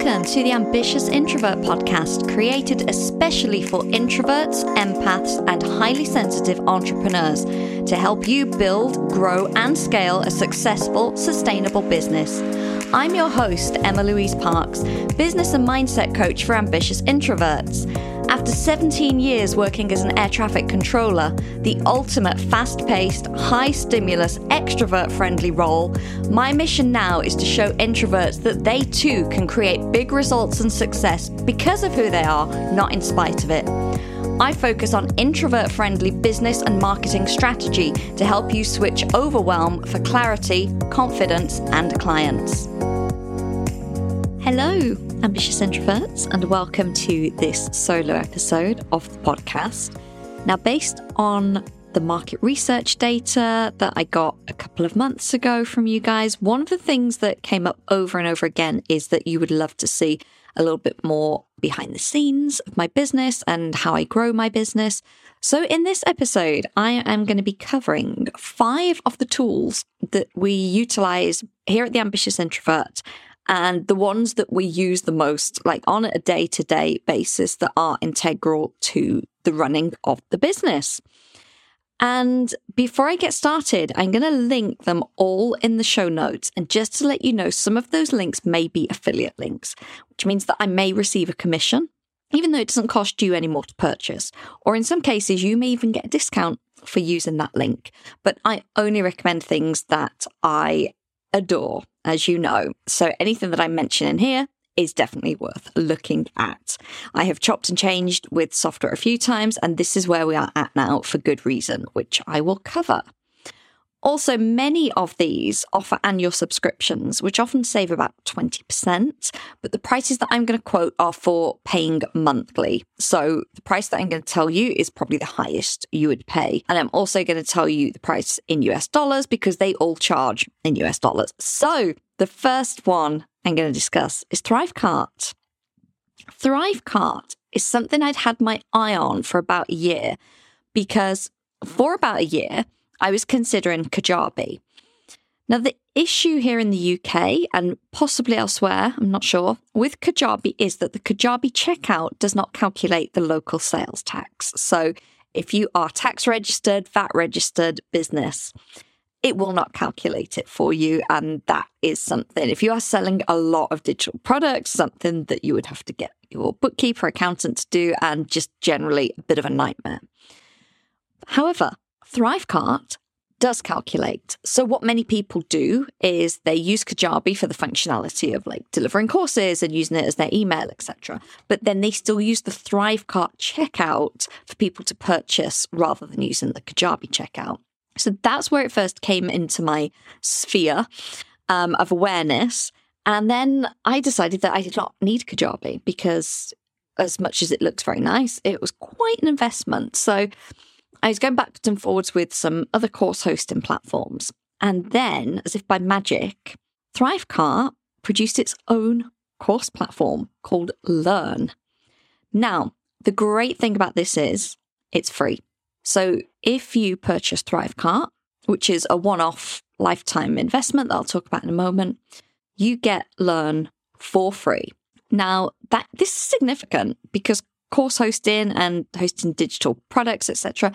Welcome to the Ambitious Introvert podcast, created especially for introverts, empaths, and highly sensitive entrepreneurs to help you build, grow, and scale a successful, sustainable business. I'm your host, Emma Louise Parkes, business and mindset coach for ambitious introverts. After 17 years working as an air traffic controller, the ultimate fast paced, high stimulus, extrovert friendly role, my mission now is to show introverts that they too can create big results and success because of who they are, not in spite of it. I focus on introvert friendly business and marketing strategy to help you switch overwhelm for clarity, confidence, and clients. Hello, ambitious introverts, and welcome to this solo episode of the podcast. Now, based on the market research data that I got a couple of months ago from you guys, one of the things that came up over and over again is that you would love to see a little bit more behind the scenes of my business and how I grow my business. So, in this episode, I am going to be covering five of the tools that we utilize here at the Ambitious Introvert and the ones that we use the most, like on a day to day basis, that are integral to the running of the business. And before I get started, I'm going to link them all in the show notes. And just to let you know, some of those links may be affiliate links, which means that I may receive a commission, even though it doesn't cost you any more to purchase. Or in some cases, you may even get a discount for using that link. But I only recommend things that I adore, as you know. So anything that I mention in here is definitely worth looking at. I have chopped and changed with software a few times, and this is where we are at now for good reason, which I will cover. Also, many of these offer annual subscriptions, which often save about 20%, but the prices that I'm going to quote are for paying monthly. So, the price that I'm going to tell you is probably the highest you would pay. And I'm also going to tell you the price in US dollars because they all charge in US dollars. So, the first one I'm going to discuss is Thrivecart. Thrivecart is something I'd had my eye on for about a year because for about a year, I was considering Kajabi. Now, the issue here in the UK and possibly elsewhere, I'm not sure, with Kajabi is that the Kajabi checkout does not calculate the local sales tax. So, if you are tax registered, VAT registered business, it will not calculate it for you. And that is something, if you are selling a lot of digital products, something that you would have to get your bookkeeper, accountant to do, and just generally a bit of a nightmare. However, Thrivecart does calculate. So what many people do is they use Kajabi for the functionality of like delivering courses and using it as their email, etc. But then they still use the Thrivecart checkout for people to purchase rather than using the Kajabi checkout. So that's where it first came into my sphere um, of awareness. And then I decided that I did not need Kajabi because, as much as it looks very nice, it was quite an investment. So I was going backwards and forwards with some other course hosting platforms. And then, as if by magic, Thrivecart produced its own course platform called Learn. Now, the great thing about this is it's free. So if you purchase Thrivecart, which is a one off lifetime investment that I'll talk about in a moment, you get Learn for free. Now, that this is significant because course hosting and hosting digital products, etc.,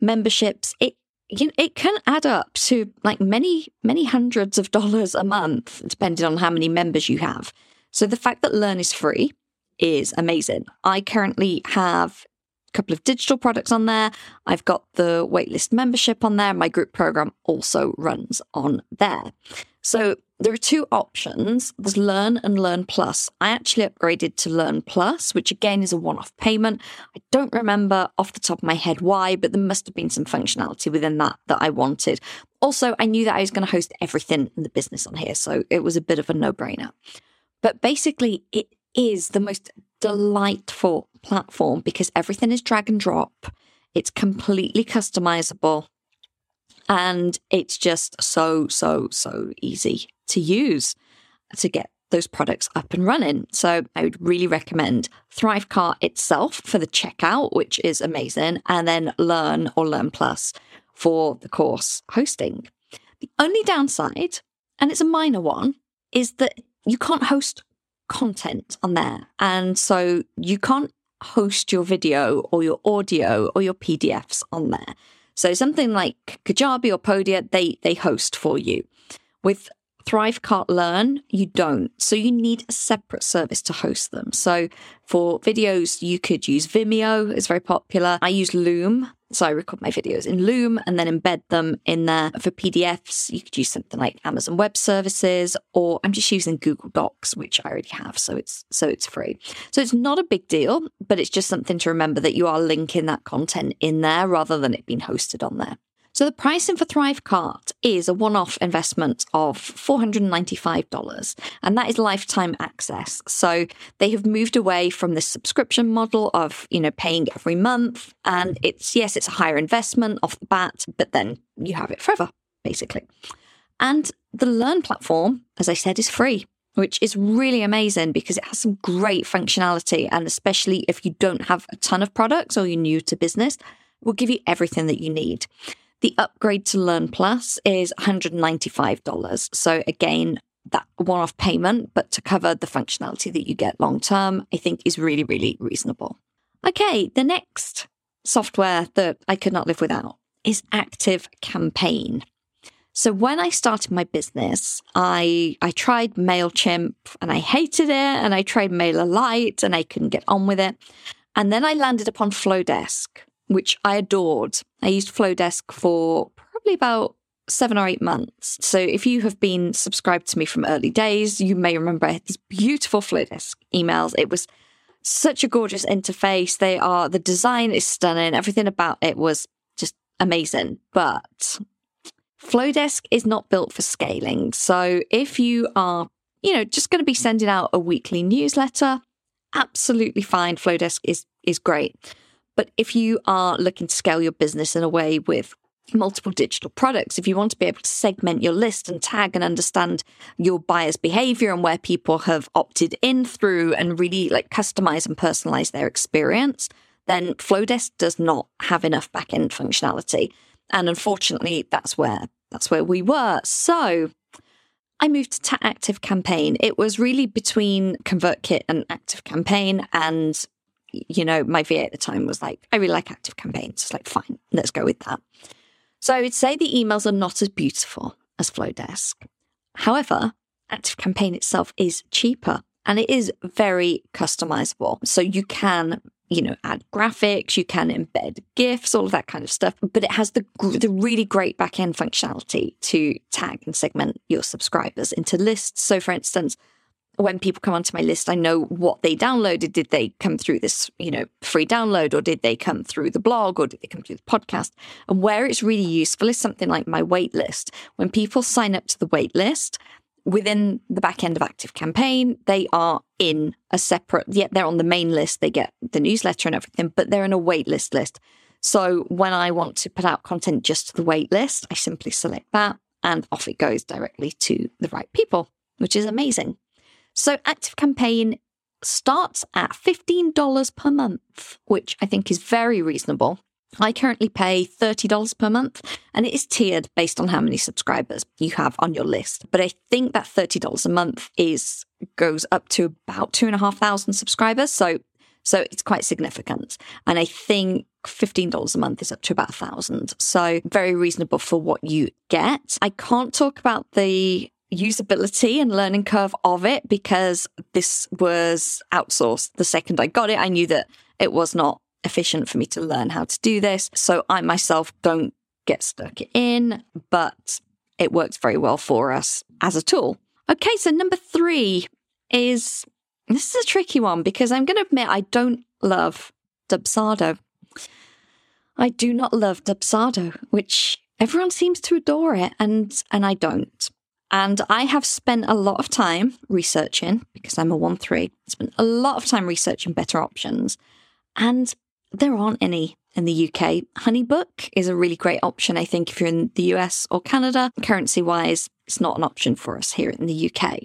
memberships, it you know, it can add up to like many, many hundreds of dollars a month, depending on how many members you have. So the fact that Learn is free is amazing. I currently have a couple of digital products on there. I've got the waitlist membership on there. My group program also runs on there. So there are two options. There's Learn and Learn Plus. I actually upgraded to Learn Plus, which again is a one off payment. I don't remember off the top of my head why, but there must have been some functionality within that that I wanted. Also, I knew that I was going to host everything in the business on here, so it was a bit of a no brainer. But basically, it is the most delightful platform because everything is drag and drop. It's completely customizable and it's just so, so, so easy to use to get those products up and running. So I would really recommend Thrivecart itself for the checkout, which is amazing, and then Learn or Learn Plus for the course hosting. The only downside, and it's a minor one, is that you can't host content on there. And so you can't host your video or your audio or your PDFs on there. So something like Kajabi or Podia, they they host for you. With Thrivecart Learn, you don't. So you need a separate service to host them. So for videos, you could use Vimeo, it's very popular. I use Loom. So I record my videos in Loom and then embed them in there. For PDFs, you could use something like Amazon Web Services, or I'm just using Google Docs, which I already have, so it's so it's free. So it's not a big deal, but it's just something to remember that you are linking that content in there rather than it being hosted on there. So the pricing for Thrivecart is a one-off investment of $495 and that is lifetime access. So they have moved away from this subscription model of, you know, paying every month and it's yes, it's a higher investment off the bat, but then you have it forever basically. And the Learn platform, as I said, is free which is really amazing because it has some great functionality. And especially if you don't have a ton of products or you're new to business, will give you everything that you need. The upgrade to Learn Plus is $195. So again, that one off payment, but to cover the functionality that you get long term, I think is really, really reasonable. Okay, the next software that I could not live without is Active Campaign. So when I started my business, I I tried Mailchimp and I hated it, and I tried MailerLite and I couldn't get on with it. And then I landed upon Flodesk, which I adored. I used Flodesk for probably about seven or eight months. So if you have been subscribed to me from early days, you may remember these beautiful Flodesk emails. It was such a gorgeous interface. They are, the design is stunning. Everything about it was just amazing. But Flodesk is not built for scaling. So if you are, you know, just going to be sending out a weekly newsletter, absolutely fine. Flodesk is, is great. But if you are looking to scale your business in a way with multiple digital products, if you want to be able to segment your list and tag and understand your buyer's behavior and where people have opted in through and really like customize and personalize their experience, then Flodesk does not have enough backend functionality. And unfortunately, that's where that's where we were. So I moved to Active Campaign. It was really between ConvertKit and Active Campaign, and you know, my VA at the time was like, I really like active campaigns. It's like, fine, let's go with that. So I would say the emails are not as beautiful as Flodesk. However, Active Campaign itself is cheaper and it is very customizable. So you can, you know, add graphics, you can embed GIFs, all of that kind of stuff. But it has the the really great backend functionality to tag and segment your subscribers into lists. So, for instance, when people come onto my list, I know what they downloaded. Did they come through this, you know, free download or did they come through the blog or did they come through the podcast? And where it's really useful is something like my wait list. When people sign up to the wait list, within the back end of Active Campaign, they are in a separate, yet they're on the main list. They get the newsletter and everything, but they're in a wait list list. So when I want to put out content just to the wait list, I simply select that and off it goes directly to the right people, which is amazing. So Active Campaign starts at $15 per month, which I think is very reasonable. I currently pay $30 per month and it is tiered based on how many subscribers you have on your list. But I think that $30 a month is goes up to about two and a half thousand subscribers. So so it's quite significant. And I think $15 a month is up to about a thousand. So very reasonable for what you get. I can't talk about the usability and learning curve of it because this was outsourced. The second I got it, I knew that it was not efficient for me to learn how to do this. So I myself don't get stuck in, but it works very well for us as a tool. Okay, so number three is this is a tricky one because I'm going to admit I don't love Dubsado. I do not love Dubsado, which everyone seems to adore it, and and I don't. And I have spent a lot of time researching because I'm a 1 3, spent a lot of time researching better options. And there aren't any in the UK. Honeybook is a really great option, I think, if you're in the US or Canada. Currency wise, it's not an option for us here in the UK.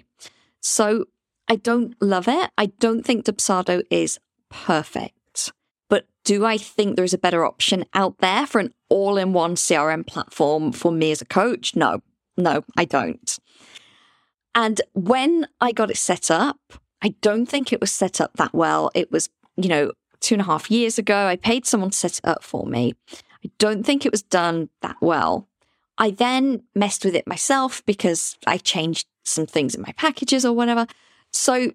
So I don't love it. I don't think Dubsado is perfect. But do I think there's a better option out there for an all in one CRM platform for me as a coach? No, no, I don't. And when I got it set up, I don't think it was set up that well. It was, you know, two and a half years ago. I paid someone to set it up for me. I don't think it was done that well. I then messed with it myself because I changed some things in my packages or whatever. So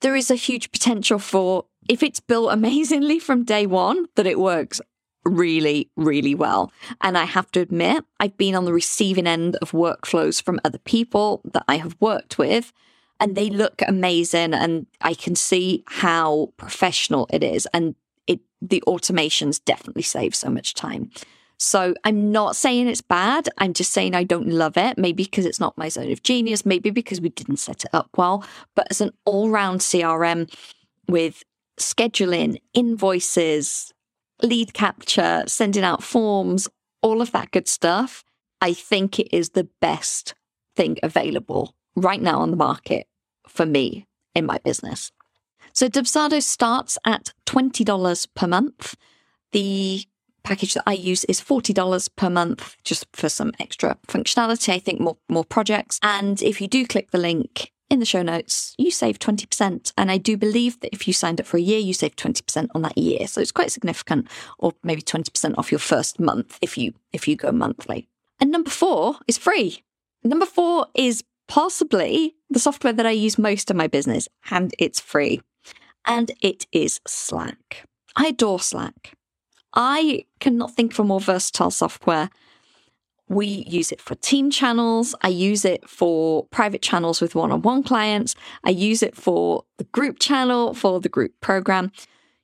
there is a huge potential for if it's built amazingly from day one, that it works really, really well. And I have to admit, I've been on the receiving end of workflows from other people that I have worked with, and they look amazing. And I can see how professional it is. And it the automations definitely save so much time. So I'm not saying it's bad. I'm just saying I don't love it. Maybe because it's not my zone of genius, maybe because we didn't set it up well. But as an all round CRM with scheduling, invoices, lead capture, sending out forms, all of that good stuff, I think it is the best thing available right now on the market for me in my business. So Dubsado starts at $20 per month. The package that I use is $40 per month just for some extra functionality. I think more, more projects. And if you do click the link in the show notes, you save 20%. And I do believe that if you signed up for a year, you save 20% on that year. So it's quite significant, or maybe 20% off your first month if you if you go monthly. And number four is free. Number four is possibly the software that I use most in my business, and it's free. And it is Slack. I adore Slack. I cannot think of a more versatile software. We use it for team channels. I use it for private channels with one on one clients. I use it for the group channel, for the group program.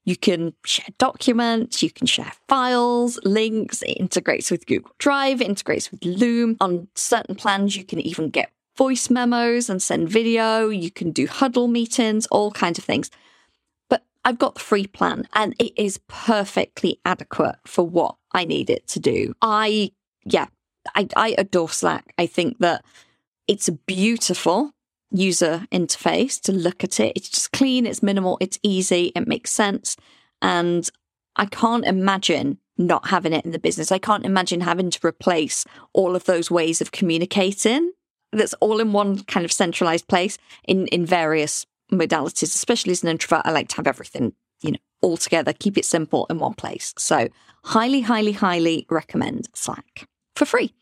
You can share documents, you can share files, links. It integrates with Google Drive, integrates with Loom. On certain plans, you can even get voice memos and send video. You can do huddle meetings, all kinds of things. But I've got the free plan and it is perfectly adequate for what I need it to do. I, yeah, I, I adore Slack. I think that it's a beautiful user interface to look at it. It's just clean, it's minimal, it's easy, it makes sense. And I can't imagine not having it in the business. I can't imagine having to replace all of those ways of communicating that's all in one kind of centralized place in, in various modalities, especially as an introvert, I like to have everything, you know, all together, keep it simple in one place. So, highly, highly, highly recommend Slack for free.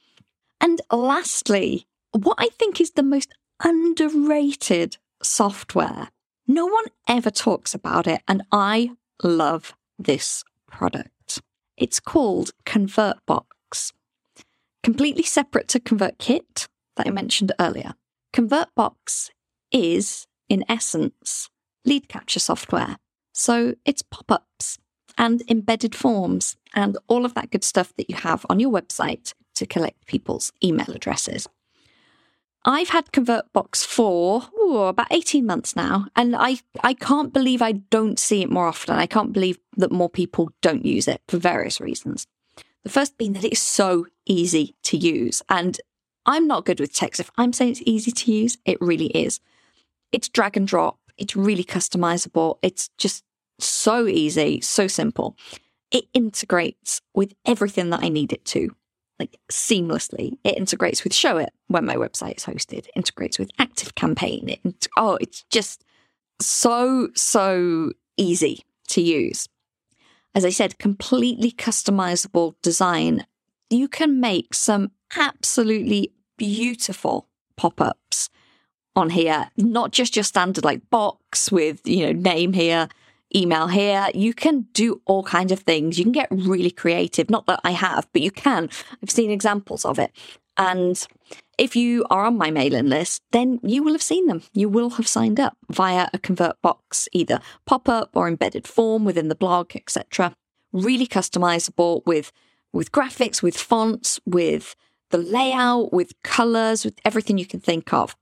And lastly, what I think is the most underrated software. No one ever talks about it, and I love this product. It's called ConvertBox, completely separate to ConvertKit that I mentioned earlier. ConvertBox is in essence, lead capture software. So it's pop ups and embedded forms and all of that good stuff that you have on your website to collect people's email addresses. I've had ConvertBox for ooh, about 18 months now, and I, I can't believe I don't see it more often. I can't believe that more people don't use it for various reasons. The first being that it is so easy to use. And I'm not good with text. If I'm saying it's easy to use, it really is. It's drag and drop. It's really customizable. It's just so easy, so simple. It integrates with everything that I need it to, like seamlessly. It integrates with Showit when my website is hosted. It integrates with Active Campaign. It, oh, it's just so, so easy to use. As I said, completely customizable design. You can make some absolutely beautiful pop ups on here, not just your standard like box with, you know, name here, email here. You can do all kinds of things. You can get really creative. Not that I have, but you can. I've seen examples of it. And if you are on my mailing list, then you will have seen them. You will have signed up via a convert box, either pop up or embedded form within the blog, etc. Really customizable with with graphics, with fonts, with the layout, with colors, with everything you can think of.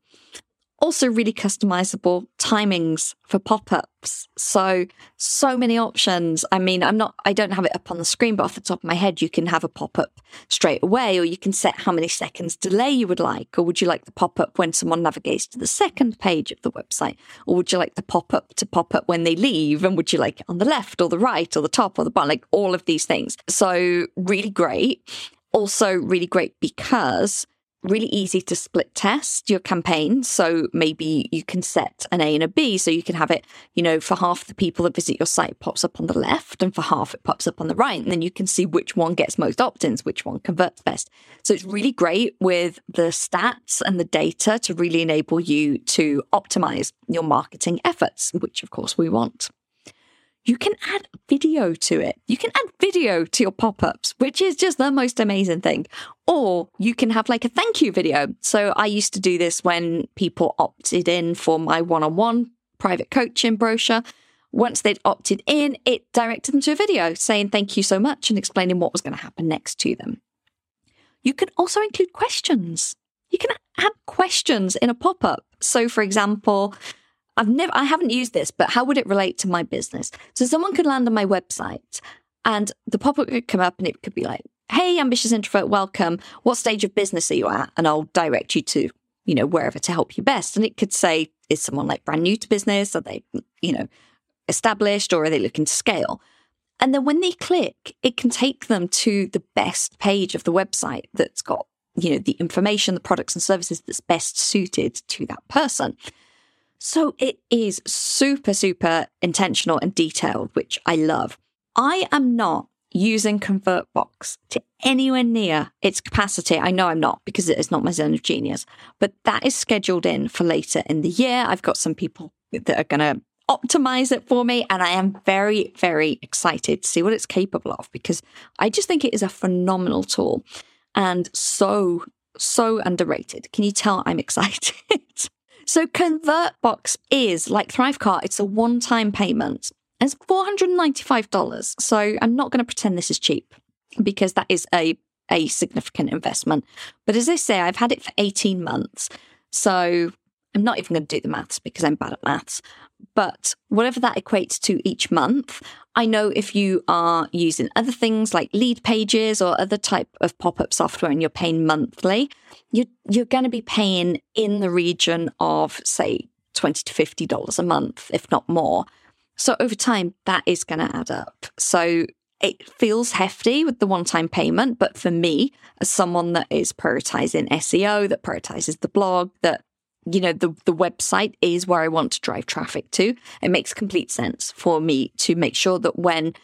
Also, really customizable timings for pop ups. So, so many options. I mean, I'm not, I don't have it up on the screen, but off the top of my head, you can have a pop up straight away, or you can set how many seconds delay you would like. Or would you like the pop up when someone navigates to the second page of the website? Or would you like the pop up to pop up when they leave? And would you like it on the left or the right or the top or the bottom? Like all of these things. So, really great. Also, really great because really easy to split test your campaign. So maybe you can set an A and a B. So you can have it, you know, for half the people that visit your site pops up on the left and for half it pops up on the right. And then you can see which one gets most opt ins, which one converts best. So it's really great with the stats and the data to really enable you to optimize your marketing efforts, which of course we want you can add video to it. You can add video to your pop ups, which is just the most amazing thing. Or you can have like a thank you video. So I used to do this when people opted in for my one on one private coaching brochure. Once they'd opted in, it directed them to a video saying thank you so much and explaining what was going to happen next to them. You can also include questions. You can add questions in a pop up. So, for example, I've never, I haven't used this, but how would it relate to my business? So someone could land on my website and the pop up could come up and it could be like, Hey, ambitious introvert, welcome. What stage of business are you at? And I'll direct you to, you know, wherever to help you best. And it could say, is someone like brand new to business? Are they, you know, established or are they looking to scale? And then when they click, it can take them to the best page of the website that's got, you know, the information, the products and services that's best suited to that person. So it is super, super intentional and detailed, which I love. I am not using ConvertBox to anywhere near its capacity. I know I'm not because it is not my zone of genius, but that is scheduled in for later in the year. I've got some people that are going to optimize it for me. And I am very, very excited to see what it's capable of because I just think it is a phenomenal tool and so, so underrated. Can you tell I'm excited? So ConvertBox is like Thrivecart, it's a one time payment. It's $495. So I'm not going to pretend this is cheap because that is a, a significant investment. But as I say, I've had it for 18 months. So I'm not even going to do the maths because I'm bad at maths. But whatever that equates to each month, I know if you are using other things like Leadpages or other type of pop-up software and you're paying monthly, you're, you're going to be paying in the region of, say, 20 to $50 a month, if not more. So over time, that is going to add up. So it feels hefty with the one time payment. But for me, as someone that is prioritizing SEO, that prioritizes the blog, that you know, the, the website is where I want to drive traffic to. It makes complete sense for me to make sure that when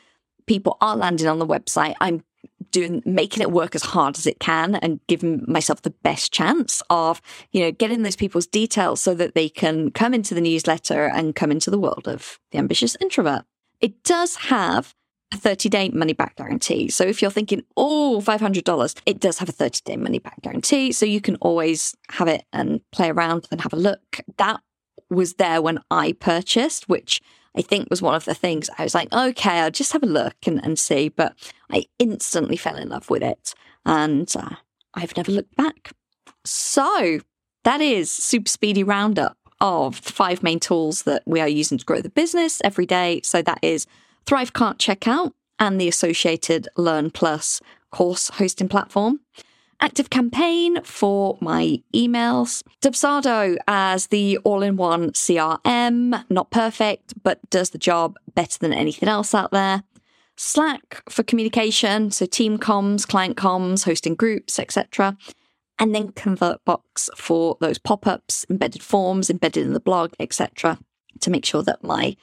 people are landing on the website, I'm doing making it work as hard as it can and giving myself the best chance of, you know, getting those people's details so that they can come into the newsletter and come into the world of the ambitious introvert. It does have a 30 day money back guarantee. So if you're thinking, oh, $500, it does have a 30 day money back guarantee. So you can always have it and play around and have a look. That was there when I purchased, which I think was one of the things I was like, okay, I'll just have a look and, and see. But I instantly fell in love with it and uh, I've never looked back. So that is Super Speedy Roundup of the five main tools that we are using to grow the business every day. So that is Thrivecart checkout and the associated Learn Plus course hosting platform. Active Campaign for my emails. Dubsado as the all in one CRM, not perfect, but does the job better than anything else out there. Slack for communication, so team comms, client comms, hosting groups, etc. And then ConvertBox for those pop ups, embedded forms, embedded in the blog, etc. to make sure that my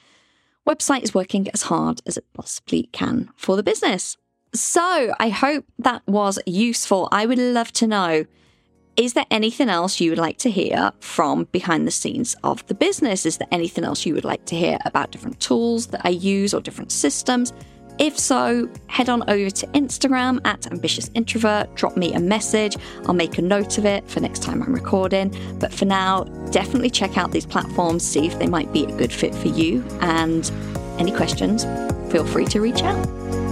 website is working as hard as it possibly can for the business. So I hope that was useful. I would love to know is there anything else you would like to hear from behind the scenes of the business? Is there anything else you would like to hear about different tools that I use or different systems? If so, head on over to Instagram at ambitious introvert, drop me a message. I'll make a note of it for next time I'm recording. But for now, definitely check out these platforms, see if they might be a good fit for you. And any questions, feel free to reach out.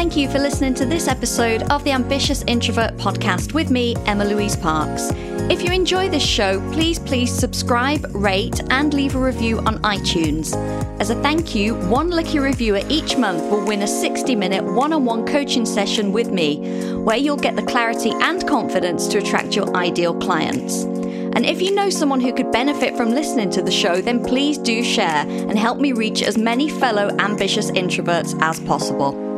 Thank you for listening to this episode of the Ambitious Introvert podcast with me, Emma Louise Parkes. If you enjoy this show, please, please subscribe, rate, and leave a review on iTunes. As a thank you, one lucky reviewer each month will win a 60 minute one on one coaching session with me, where you'll get the clarity and confidence to attract your ideal clients. And if you know someone who could benefit from listening to the show, then please do share and help me reach as many fellow ambitious introverts as possible.